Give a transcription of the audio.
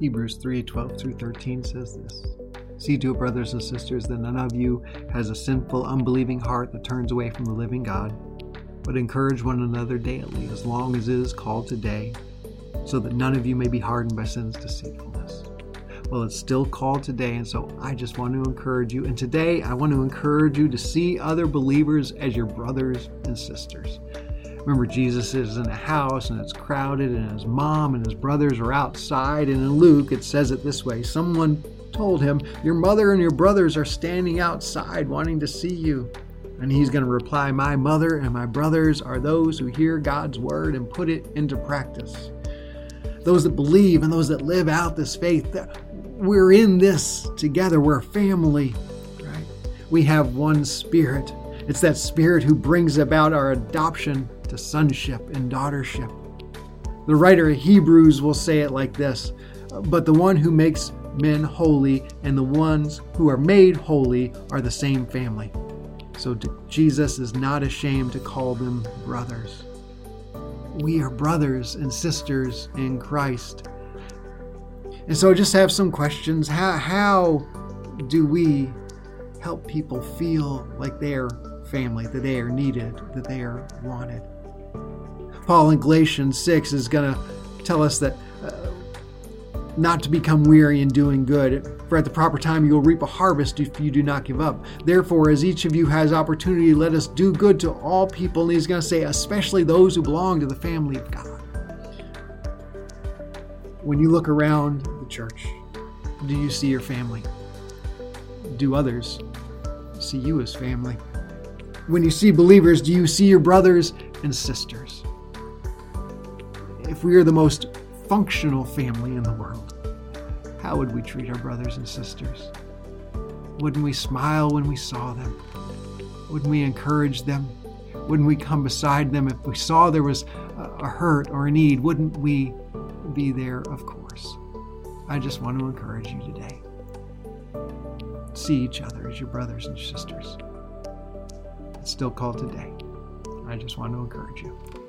Hebrews 3 12 through 13 says this See to it, brothers and sisters, that none of you has a sinful, unbelieving heart that turns away from the living God, but encourage one another daily, as long as it is called today, so that none of you may be hardened by sin's deceitfulness. Well, it's still called today, and so I just want to encourage you. And today, I want to encourage you to see other believers as your brothers and sisters. Remember, Jesus is in a house and it's crowded, and his mom and his brothers are outside. And in Luke, it says it this way Someone told him, Your mother and your brothers are standing outside wanting to see you. And he's going to reply, My mother and my brothers are those who hear God's word and put it into practice. Those that believe and those that live out this faith, we're in this together. We're a family, right? We have one spirit. It's that spirit who brings about our adoption to sonship and daughtership. The writer of Hebrews will say it like this But the one who makes men holy and the ones who are made holy are the same family. So Jesus is not ashamed to call them brothers. We are brothers and sisters in Christ. And so I just have some questions. How, how do we help people feel like they are family, that they are needed, that they are wanted? Paul in Galatians 6 is going to tell us that uh, not to become weary in doing good, for at the proper time you will reap a harvest if you do not give up. Therefore, as each of you has opportunity, let us do good to all people. And he's going to say, especially those who belong to the family of God. When you look around the church, do you see your family? Do others see you as family? When you see believers, do you see your brothers and sisters? If we are the most functional family in the world, how would we treat our brothers and sisters? Wouldn't we smile when we saw them? Wouldn't we encourage them? Wouldn't we come beside them if we saw there was a hurt or a need? Wouldn't we be there? Of course. I just want to encourage you today. See each other as your brothers and sisters. It's still called today. I just want to encourage you.